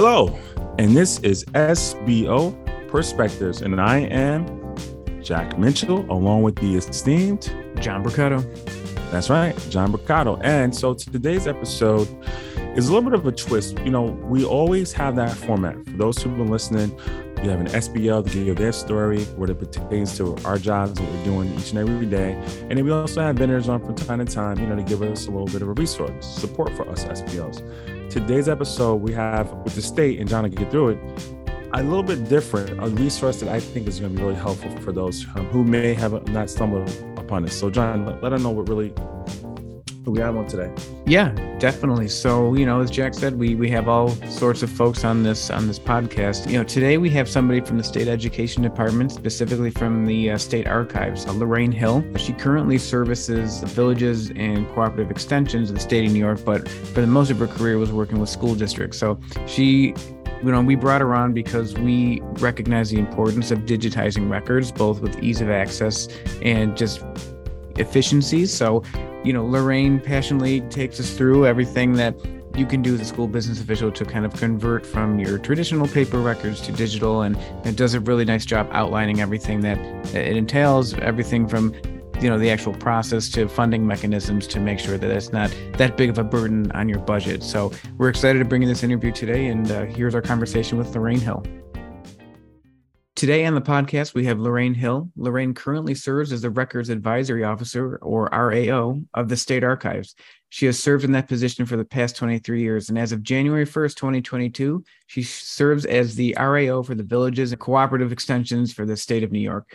Hello, and this is SBO Perspectives, and I am Jack Mitchell, along with the esteemed John Bricado. That's right, John Bricado. And so today's episode is a little bit of a twist. You know, we always have that format. For those who've been listening, we have an SBL to give their story, what it pertains to our jobs, what we're doing each and every day. And then we also have vendors on from time to time, you know, to give us a little bit of a resource, support for us SBLs. Today's episode, we have with the state, and John to get through it, a little bit different, a resource that I think is going to be really helpful for those um, who may have not stumbled upon it. So, John, let, let us know what really we have on today. Yeah, definitely. So, you know, as Jack said, we we have all sorts of folks on this on this podcast. You know, today we have somebody from the state education department, specifically from the uh, state archives, uh, Lorraine Hill. She currently services villages and cooperative extensions of the state of New York, but for the most of her career was working with school districts. So she you know, we brought her on because we recognize the importance of digitizing records, both with ease of access and just efficiencies. So, you know, Lorraine passionately takes us through everything that you can do as a school business official to kind of convert from your traditional paper records to digital. And it does a really nice job outlining everything that it entails everything from you know the actual process to funding mechanisms to make sure that it's not that big of a burden on your budget. So we're excited to bring in this interview today. And uh, here's our conversation with lorraine hill Today on the podcast, we have Lorraine Hill. Lorraine currently serves as the Records Advisory Officer, or RAO, of the State Archives. She has served in that position for the past 23 years, and as of January 1st, 2022, she serves as the RAO for the Villages and Cooperative Extensions for the state of New York.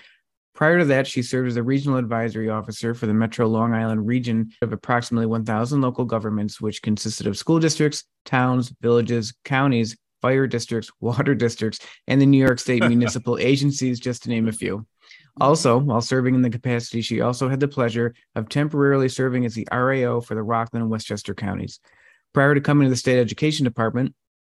Prior to that, she served as a regional advisory officer for the Metro Long Island region of approximately 1,000 local governments, which consisted of school districts, towns, villages, counties, fire districts, water districts, and the New York State municipal agencies, just to name a few. Also, while serving in the capacity, she also had the pleasure of temporarily serving as the RAO for the Rockland and Westchester counties. Prior to coming to the state education department,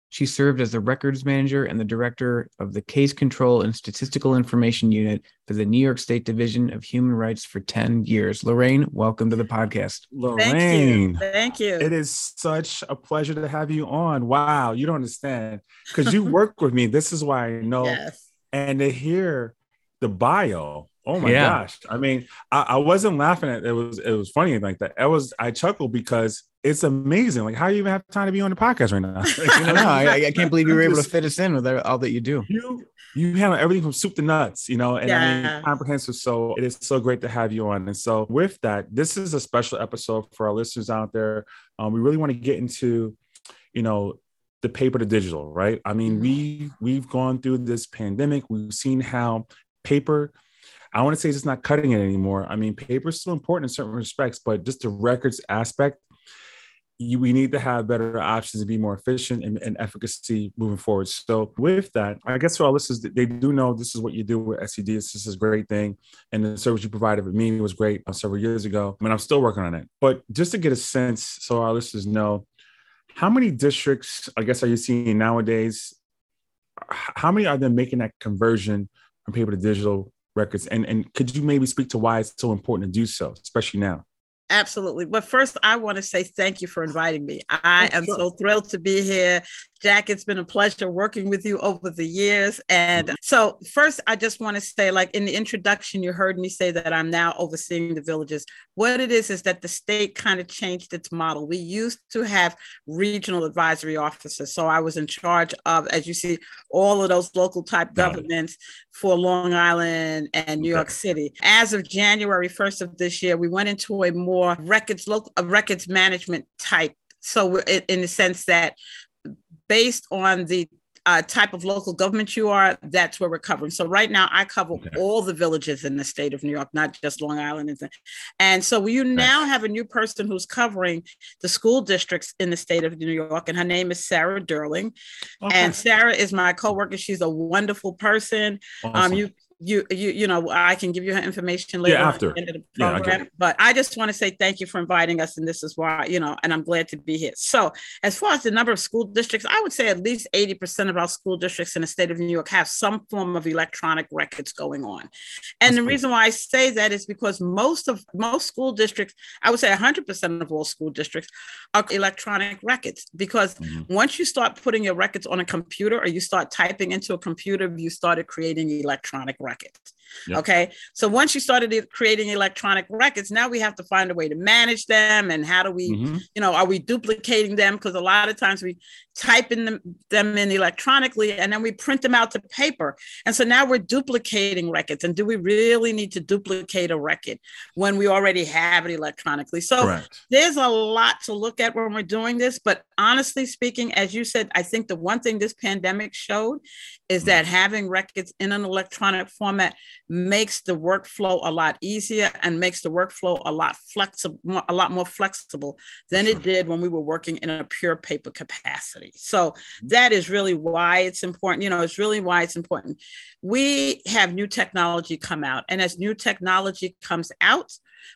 she served as the records manager and the director of the Case Control and Statistical Information Unit for the New York State Division of Human Rights for 10 years. Lorraine, welcome to the podcast. Lorraine. Thank you. Thank you. It is such a pleasure to have you on. Wow. You don't understand because you work with me. This is why I know. Yes. And to hear the bio, Oh my Yeah. gosh! I mean, I, I wasn't laughing at it. Was it was funny like that? I was I chuckled because it's amazing. Like how you even have time to be on the podcast right now? Like, you I know, know. I, I can't believe you were able to fit us in with all that you do. you you handle everything from soup to nuts, you know, and I mean comprehensive. So it is so great to have you on. And so with that, this is a special episode for our listeners out there. Um, we really want to get into, you know, the paper to digital, right? I mean, Mhm. we we've gone through this pandemic. We've seen how paper. I want to say it's just not cutting it anymore. I mean, paper is still important in certain respects, but just the records aspect, you, we need to have better options to be more efficient and, and efficacy moving forward. So with that, I guess for our listeners, they do know this is what you do with SED. This is a great thing. And the service you provided with me was great uh, several years ago. I mean, I'm still working on it. But just to get a sense, so our listeners know, how many districts, I guess, are you seeing nowadays? How many are they making that conversion from paper to digital records? And, and could you maybe speak to why it's so important to do so, especially now? Absolutely. But first, I want to say thank you for inviting me. I Oh, am sure. so thrilled to be here. Jack, it's been a pleasure working with you over the years. And so, first, I just want to say, like in the introduction, you heard me say that I'm now overseeing the villages. What it is, is that the state kind of changed its model. We used to have regional advisory officers. So, I was in charge of, as you see, all of those local type governments for Long Island and New Okay. York City. As of January 1st of this year, we went into a more records local records management type. So in the sense that based on the uh, type of local government you are, that's where we're covering. So right now, I cover Okay. all the villages in the state of New York, not just Long Island. And, and so you now have a new person who's covering the school districts in the state of New York, and her name is Sarah Durling. And Sarah is my coworker. She's a wonderful person. Um, you you you you know I can give you her information later Yeah, after. at the end of the Yeah, program. but I just want to say thank you for inviting us, and this is why you know, and I'm glad to be here. So as far as the number of school districts, I would say at least 80% of our school districts in the state of New York have some form of electronic records going on. And That's the cool. reason why I say that is because most of most school districts, I would say 100% of all school districts are electronic records because mm-hmm. once you start putting your records on a computer or you start typing into a computer, you started creating electronic records. Yep. Okay. So once you started creating electronic records, now we have to find a way to manage them. And how do we, mm-hmm. you know, are we duplicating them? Because a lot of times we type in them, them in electronically and then we print them out to paper. And so now we're duplicating records. And do we really need to duplicate a record when we already have it electronically? So Correct. there's a lot to look at when we're doing this. But honestly speaking, as you said, I think the one thing this pandemic showed is mm-hmm. that having records in an electronic format makes the workflow a lot easier and makes the workflow a lot flexible, a lot more flexible than it did when we were working in a pure paper capacity. So mm-hmm. that is really why it's important. You know, it's really why it's important. We have new technology come out, and as new technology comes out,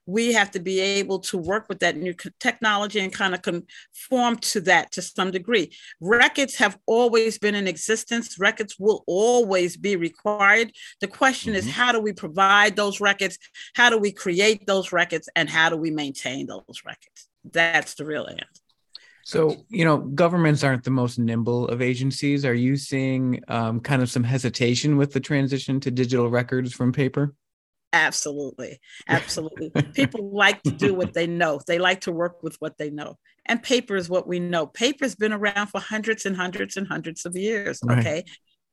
we have to be able to work with that new technology and kind of conform to that to some degree. Records have always been in existence, records will always be required. The question mm-hmm. is, how do we provide those records? How do we create those records? And how do we maintain those records? That's the real answer. So, you know, governments aren't the most nimble of agencies. Are you seeing um, kind of some hesitation with the transition to digital records from paper? Absolutely. Absolutely. People like to do what they know. They like to work with what they know. And paper is what we know. Paper's been around for hundreds and hundreds and hundreds of years. Okay.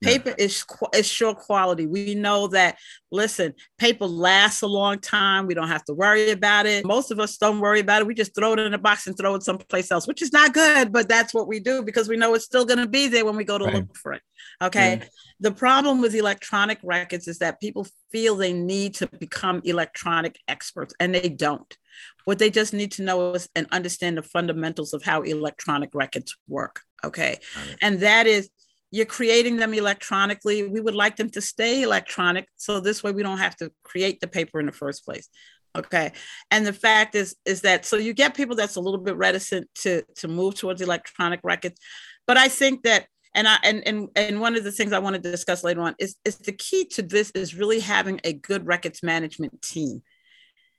Paper yeah. is is sure quality. We know that. Listen, paper lasts a long time. We don't have to worry about it. Most of us don't worry about it. We just throw it in a box and throw it someplace else, which is not good. But that's what we do because we know it's still going to be there when we go to right. look for it. Okay. Yeah. The problem with electronic records is that people feel they need to become electronic experts, and they don't. What they just need to know is and understand the fundamentals of how electronic records work. Okay. And that is you're creating them electronically. We would like them to stay electronic. So this way we don't have to create the paper in the first place. Okay. And the fact is, is that so you get people that's a little bit reticent to to move towards electronic records. But I think that and I and and and one of the things I want to discuss later on is is the key to this is really having a good records management team.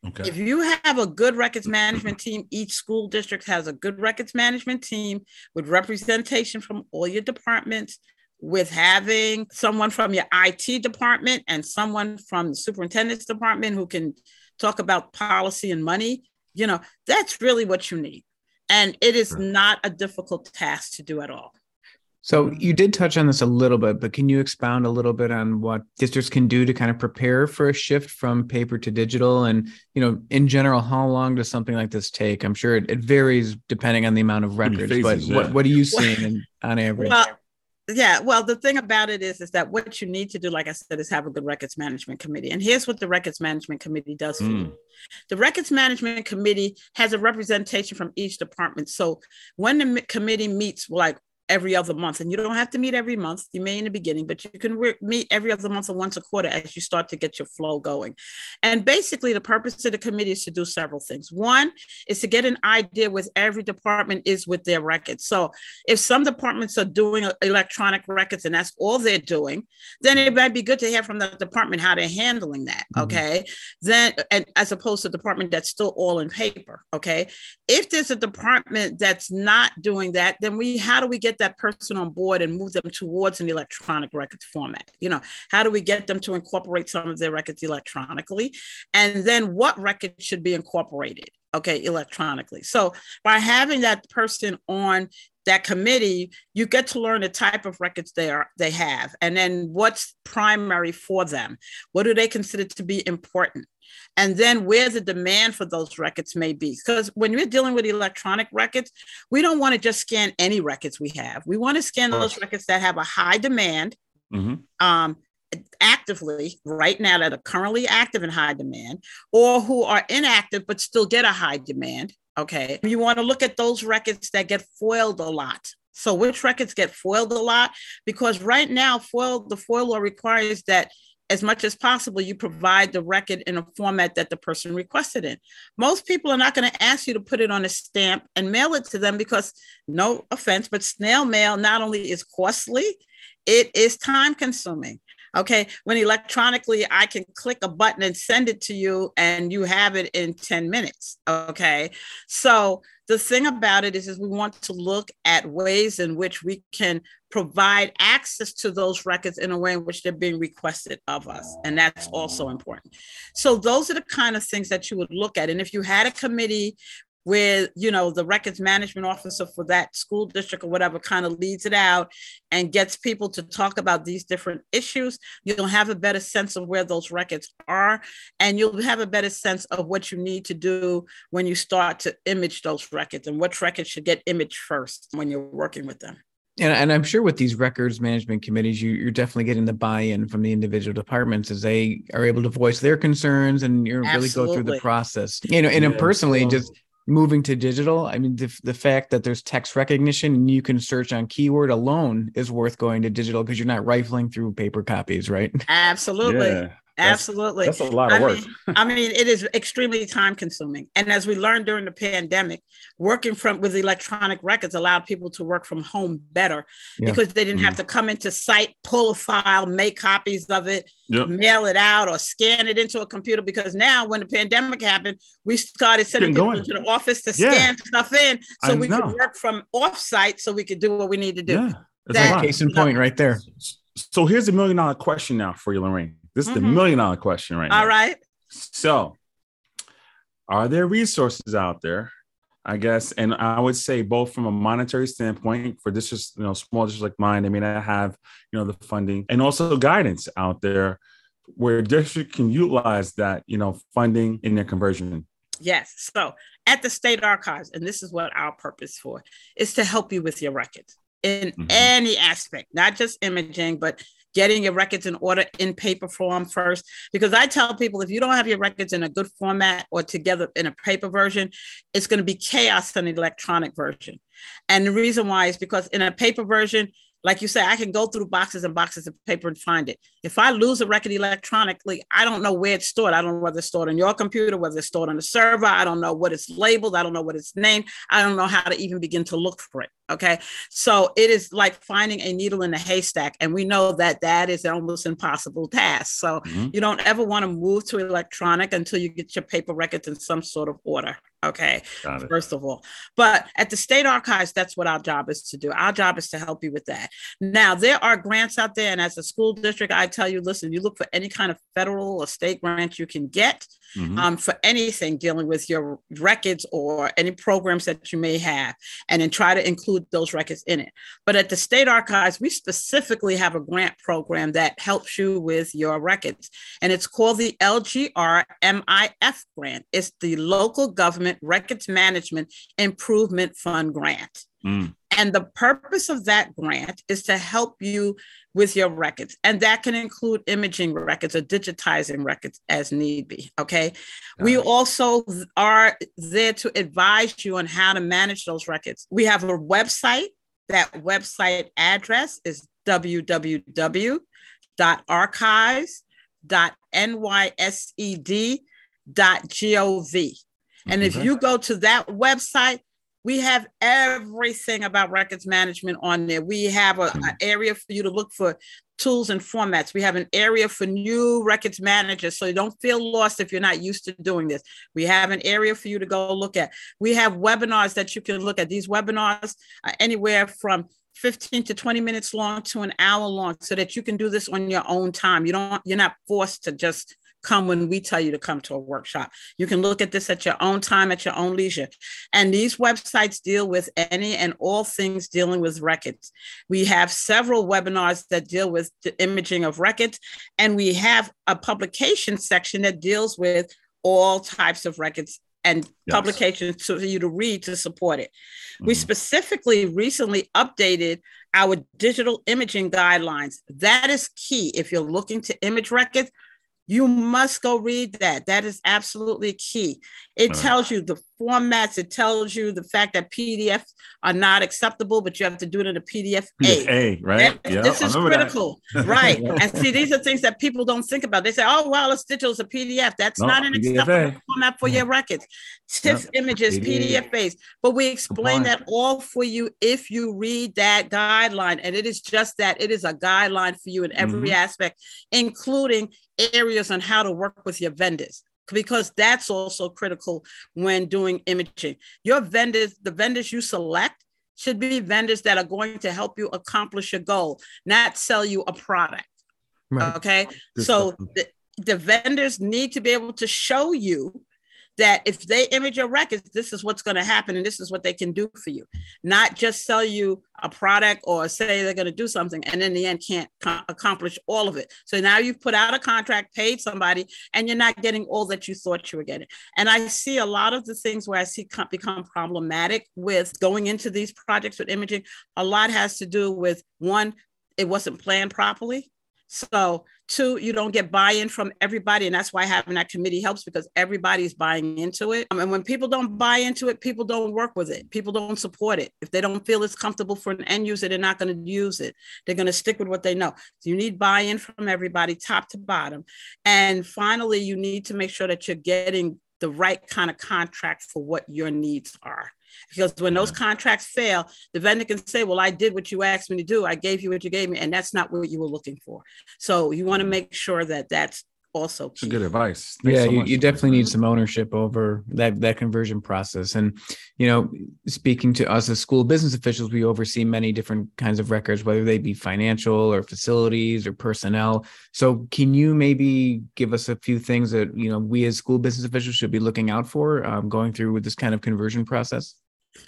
Okay. If you have a good records management team, each school district has a good records management team with representation from all your departments, with having someone from your IT department and someone from the superintendent's department who can talk about policy and money, you know, that's really what you need. And it is not a difficult task to do at all. So you did touch on this a little bit, but can you expound a little bit on what districts can do to kind of prepare for a shift from paper to digital? And, you know, in general, how long does something like this take? I'm sure it, it varies depending on the amount of records, phases, but yeah. what, what are you seeing in, on average? Well, yeah, well, the thing about it is, is that what you need to do, like I said, is have a good records management committee. And here's what the records management committee does for mm. you. The records management committee has a representation from each department. So when the committee meets, like every other month. And you don't have to meet every month. You may in the beginning, but you can re- meet every other month or once a quarter as you start to get your flow going. And basically, the purpose of the committee is to do several things. One is to get an idea with every department is with their records. So if some departments are doing electronic records and that's all they're doing, then it might be good to hear from the department how they're handling that. Mm-hmm. Okay. Then, and as opposed to department that's still all in paper. Okay. If there's a department that's not doing that, then we, how do we get that person on board and move them towards an electronic record format? You know, how do we get them to incorporate some of their records electronically? And then what records should be incorporated? Okay, electronically. So by having that person on that committee, you get to learn the type of records they are they have, and then what's primary for them. What do they consider to be important? and then where the demand for those records may be. Because when we're dealing with electronic records, we don't want to just scan any records we have. We want to scan those records that have a high demand mm-hmm. um, actively right now that are currently active in high demand or who are inactive but still get a high demand. Okay. You want to look at those records that get foiled a lot. So which records get foiled a lot? Because right now, FOIL, the FOIL law requires that as much as possible, you provide the record in a format that the person requested in. Most people are not going to ask you to put it on a stamp and mail it to them because, no offense, but snail mail not only is costly, it is time consuming. Okay. When electronically, I can click a button and send it to you, and you have it in 10 minutes. Okay. So the thing about it is, is we want to look at ways in which we can provide access to those records in a way in which they're being requested of us. And that's also important. So those are the kind of things that you would look at. And if you had a committee where you know the records management officer for that school district or whatever kind of leads it out and gets people to talk about these different issues you'll have a better sense of where those records are and you'll have a better sense of what you need to do when you start to image those records and which records should get imaged first when you're working with them. And, and I'm sure with these records management committees, you, you're definitely getting the buy-in from the individual departments as they are able to voice their concerns and you really go through the process. You know, and yeah, personally, just moving to digital i mean the, the fact that there's text recognition and you can search on keyword alone is worth going to digital because you're not rifling through paper copies right absolutely yeah. Absolutely. That's, a lot of I work. Mean, I mean, it is extremely time consuming. And as we learned during the pandemic, working from with electronic records allowed people to work from home better yeah. because they didn't mm have to come into site, pull a file, make copies of it, yep. mail it out, or scan it into a computer. Because now, when the pandemic happened, we started sending people to the office to yeah. scan stuff in so I we know. could work from offsite so we could do what we need to do. Yeah. That, case in point right there. So here's a million dollar question now for you, Lorraine. This is mm-hmm. the million dollar question right now. All right. So, are there resources out there? I guess, and I would say both from a monetary standpoint for districts, you know, small districts like mine, they may not have, you know, the funding and also guidance out there where district can utilize that, you know, funding in their conversion. Yes. So at the state archives, and this is what our purpose for, is to help you with your records in mm-hmm. any aspect, not just imaging, but getting your records in order in paper form first. Because I tell people if you don't have your records in a good format or together in a paper version, it's going to be chaos in an electronic version. And the reason why is because in a paper version, like you say, I can go through boxes and boxes of paper and find it. If I lose a record electronically, I don't know where it's stored. I don't know whether it's stored on your computer, whether it's stored on the server. I don't know what it's labeled. I don't know what it's named. I don't know how to even begin to look for it. Okay. So it is like finding a needle in a haystack. And we know that that is almost impossible task. So mm-hmm. you don't ever want to move to electronic until you get your paper records in some sort of order. Okay. First of all, but at the state archives, that's what our job is to do. Our job is to help you with that. Now, there are grants out there. And as a school district, I tell you, listen, you look for any kind of federal or state grant you can get mm-hmm. um, for anything dealing with your records or any programs that you may have, and then try to include those records in it. But at the state archives, we specifically have a grant program that helps you with your records, and it's called the LGR MIF grant. It's the local government records management improvement fund grant. Mm. And the purpose of that grant is to help you with your records. And that can include imaging records or digitizing records as need be. Okay. Got we it. also are there to advise you on how to manage those records. We have a website. That website address is www.archives.nysed.gov. And if mm-hmm. you go to that website, we have everything about records management on there. We have an mm. area for you to look for tools and formats. We have an area for new records managers, so you don't feel lost if you're not used to doing this. We have an area for you to go look at. We have webinars that you can look at. These webinars are anywhere from 15 to 20 minutes long to an hour long so that you can do this on your own time. You don't you're not forced to just come when we tell you to come to a workshop. You can look at this at your own time, at your own leisure. And these websites deal with any and all things dealing with records. We have several webinars that deal with the imaging of records, and we have a publication section that deals with all types of records and yes. publications for you to read to support it. Mm-hmm. We specifically recently updated our digital imaging guidelines. That is key. If you're looking to image records, you must go read that. That is absolutely key. It tells you the formats. It tells you the fact that PDFs are not acceptable, but you have to do it in a PDF A. A, right? Yeah, this is critical, right? and see, these are things that people don't think about. They say, "Oh, well, it's digital, it's a PDF." That's no, not an PDFA. acceptable format for your records. TIFF images, PDF based. But we explain that all for you if you read that guideline, and it is just that it is a guideline for you in every mm-hmm. aspect, including areas on how to work with your vendors because that's also critical when doing imaging. Your vendors, the vendors you select, should be vendors that are going to help you accomplish your goal, not sell you a product. Right. Okay. so the, the vendors need to be able to show you that if they image your records, this is what's going to happen and this is what they can do for you. Not just sell you a product or say they're going to do something and in the end can't co- accomplish all of it. So now you've put out a contract, paid somebody, and you're not getting all that you thought you were getting. And I see a lot of the things where I see com- become problematic with going into these projects with imaging. A lot has to do with one, it wasn't planned properly. So, two, you don't get buy in from everybody. And that's why having that committee helps because everybody's buying into it. Um, and when people don't buy into it, people don't work with it. People don't support it. If they don't feel it's comfortable for an end user, they're not going to use it. They're going to stick with what they know. So, you need buy in from everybody, top to bottom. And finally, you need to make sure that you're getting the right kind of contract for what your needs are. Because when those contracts fail, the vendor can say, Well, I did what you asked me to do. I gave you what you gave me, and that's not what you were looking for. So you want to make sure that that's also key. good advice. Thanks yeah, so you, you, definitely need some ownership over that that conversion process. And you know, speaking to us as school business officials, we oversee many different kinds of records, whether they be financial or facilities or personnel. So, can you maybe give us a few things that you know we as school business officials should be looking out for um, going through with this kind of conversion process?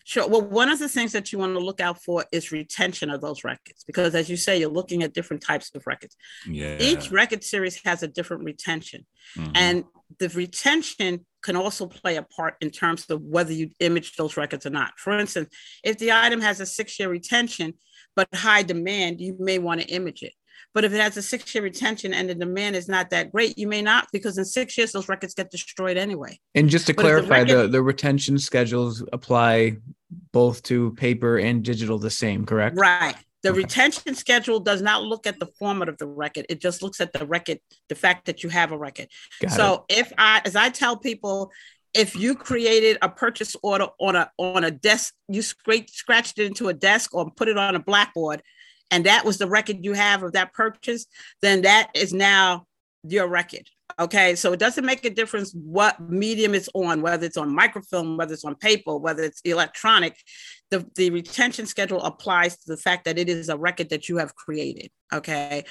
Sure. Well, one of the things that you want to look out for is retention of those records, because as you say, you're looking at different types of records. Yeah. Each record series has a different retention, mm-hmm. and the retention can also play a part in terms of whether you image those records or not. For instance, if the item has a six-year retention but high demand, you may want to image it. But if it has a six year retention and the demand is not that great, you may not because in six years those records get destroyed anyway. And just to but clarify, the, record, the, the retention schedules apply both to paper and digital the same, correct? Right. The okay. retention schedule does not look at the format of the record. It just looks at the record, the fact that you have a record. Got so it. if I, as I tell people, if you created a purchase order on a on a desk, you scraped scratched it into a desk or put it on a blackboard, and that was the record you have of that purchase, then that is now your record. Okay, so it doesn't make a difference what medium it's on, whether it's on microfilm, whether it's on paper, whether it's electronic. The, the retention schedule applies to the fact that it is a record that you have created. Okay,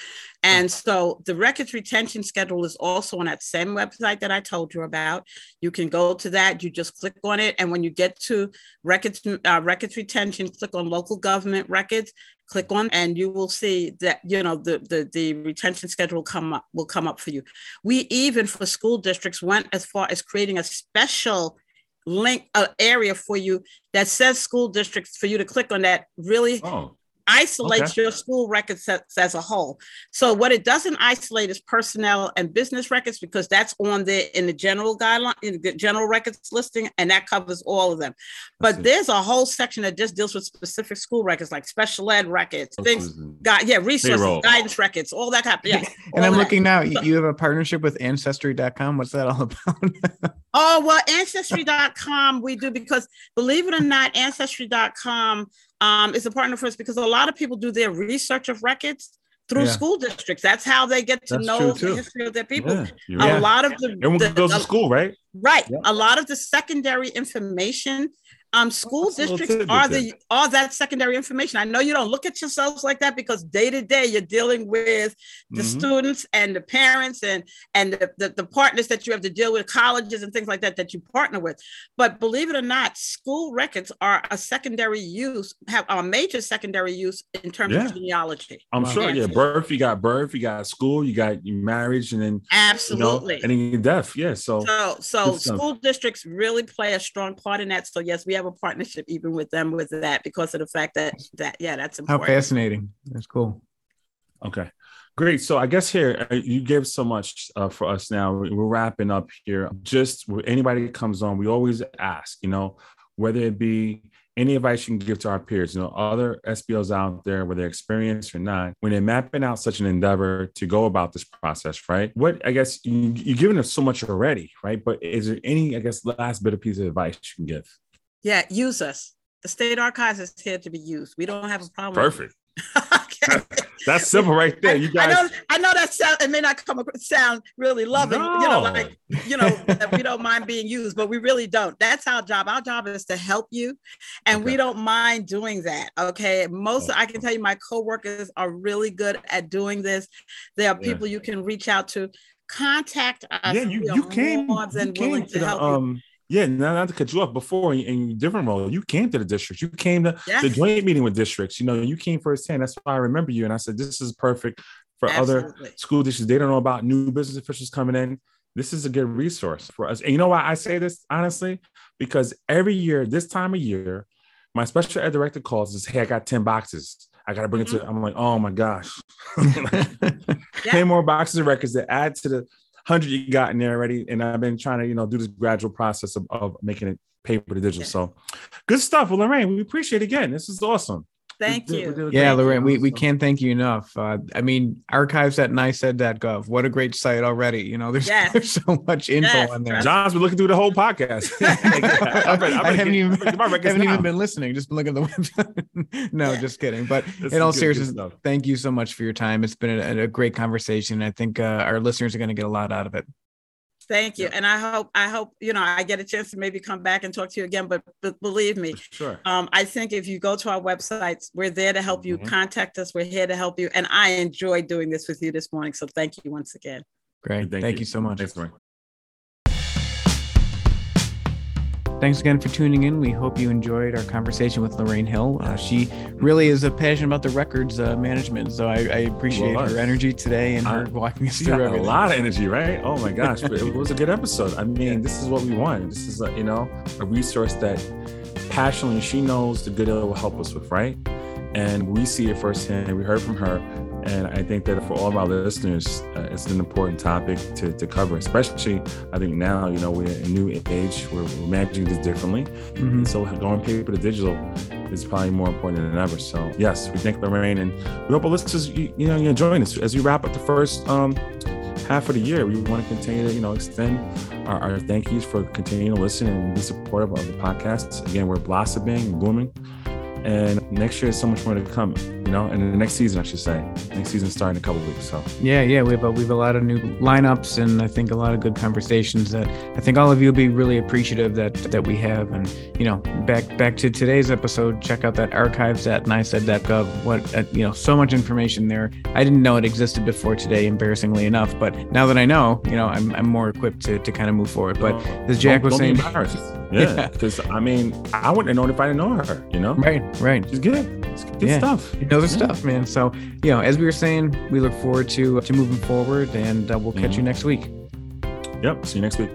and so the records retention schedule is also on that same website that I told you about. You can go to that, you just click on it, and when you get to records uh, records retention, click on local government records, click on and you will see that you know the, the the retention schedule come up will come up for you we even for school districts went as far as creating a special link uh, area for you that says school districts for you to click on that really oh isolates okay. your school records as, as, a whole. So what it doesn't isolate is personnel and business records because that's on the in the general guideline, in the general records listing, and that covers all of them. But there's a whole section that just deals with specific school records, like special ed records, things, got yeah, resources, Payroll. guidance records, all that kind of yeah. and I'm looking now. So, you have a partnership with Ancestry.com. What's that all about? oh well, Ancestry.com we do because believe it or not, Ancestry.com um, is a partner for us because a lot of people do their research of records through yeah. school districts. That's how they get to That's know the history of their people. Yeah, a right. lot of the everyone the, goes to school, right? Right. Yeah. A lot of the secondary information um, school districts are the are that secondary information. I know you don't look at yourselves like that because day to day you're dealing with the mm-hmm. students and the parents and and the, the, the, partners that you have to deal with, colleges and things like that that you partner with. But believe it or not, school records are a secondary use, have a major secondary use in terms yeah. of genealogy. I'm wow. sure. Yeah, birth, you got birth, you got school, you got your marriage, and then absolutely, you know, and then your death. Yeah. So so so school districts really play a strong part in that. So yes, we have a partnership even with them with that because of the fact that that yeah, that's important. How fascinating. That's cool. Okay. Great. So I guess here uh, you gave so much uh, for us. Now we're wrapping up here. Just anybody that comes on, we always ask, you know, whether it be any advice you can give to our peers, you know, other SBOs out there, whether experienced or not, when they're mapping out such an endeavor to go about this process, right? What I guess you, you're giving us so much already, right? But is there any, I guess, last bit of piece of advice you can give? Yeah, use us. The state archives is here to be used. We don't have a problem. Perfect. okay. That's simple right there. You guys. I know, I know that sound, it may not come across sound really loving, no. you know, like, you know, that we don't mind being used, but we really don't. That's our job. Our job is to help you. And okay. we don't mind doing that. Okay. Most. I can tell you, my coworkers are really good at doing this. There are people yeah. you can reach out to. Contact us. Yeah, you, you came, more than you came willing to, to help um, you yeah, not, not to cut you off before in, in different role, you came to the district. You came to yes. the joint meeting with districts. You know, you came firsthand. That's why I remember you. And I said, this is perfect for Absolutely. other school districts. They don't know about new business officials coming in. This is a good resource for us. And you know why I say this honestly? Because every year, this time of year, my special ed director calls and says, Hey, I got 10 boxes. I gotta bring mm-hmm. it to. I'm like, oh my gosh, yeah. 10 more boxes of records that add to the hundred you got in there already, and I've been trying to you know do this gradual process of, of making it paper to digital. So good stuff. Well, Lorraine, we appreciate it again. This is awesome. Thank you. yeah, Lorraine, we, we can't thank you enough. Uh, I mean, archives at NYSED.gov. What a great site already. You know, there's, yes. there's so much info yes. on there. John's been looking through the whole podcast. I, haven't, even, haven't even been listening, just been looking at the website. no, yeah. just kidding. But this in all seriousness, thank you so much for your time. It's been a, a great conversation. I think uh, our listeners are going to get a lot out of it. Thank you. Yeah. And I hope, I hope, you know, I get a chance to maybe come back and talk to you again, but, but believe me, sure. Um, I think if you go to our websites, we're there to help mm-hmm. you contact us. We're here to help you. And I enjoyed doing this with you this morning. So thank you once again. Great. Thank, thank you. you. so much. Thanks, Thanks again for tuning in. We hope you enjoyed our conversation with Lorraine Hill. Uh, she really is a passionate about the records uh, management, so I, I appreciate well, her energy today and her walking us through everything. A lot of energy, right? Oh my gosh, it was a good episode. I mean, this is what we want. This is a, you know a resource that passionately she knows the good it will help us with, right? And we see it firsthand. We heard from her, and I think that for all of our listeners, uh, it's an important topic to, to cover, especially I think now, you know, we're in a new age where we're managing this differently. Mm-hmm. So going paper to digital is probably more important than ever. So yes, we thank Lorraine and we hope our listeners, you, you know, you enjoying this. As we wrap up the first um, half of the year, we want to continue to, you know, extend our, our thank yous for continuing to listen and be supportive of the podcast. Again, we're blossoming and blooming. And next year is so much more to come, you know, and the next season, I should say. Next season starting in a couple weeks. So yeah, yeah, we have a, we have a lot of new lineups and I think a lot of good conversations that I think all of you will be really appreciative that that we have. And you know, back back to today's episode, check out that archives at nysed.gov. What uh, you know, so much information there. I didn't know it existed before today, embarrassingly enough. But now that I know, you know, I'm, I'm more equipped to, to kind of move forward. But as Jack was saying, yeah, because I mean, I wouldn't have known if I didn't know her. You know, right, right. She's good. It's good yeah. stuff. You know the yeah. stuff, man. So you know, as we were saying, we look forward to to moving forward, and uh, we'll catch mm-hmm. you next week. Yep. See you next week.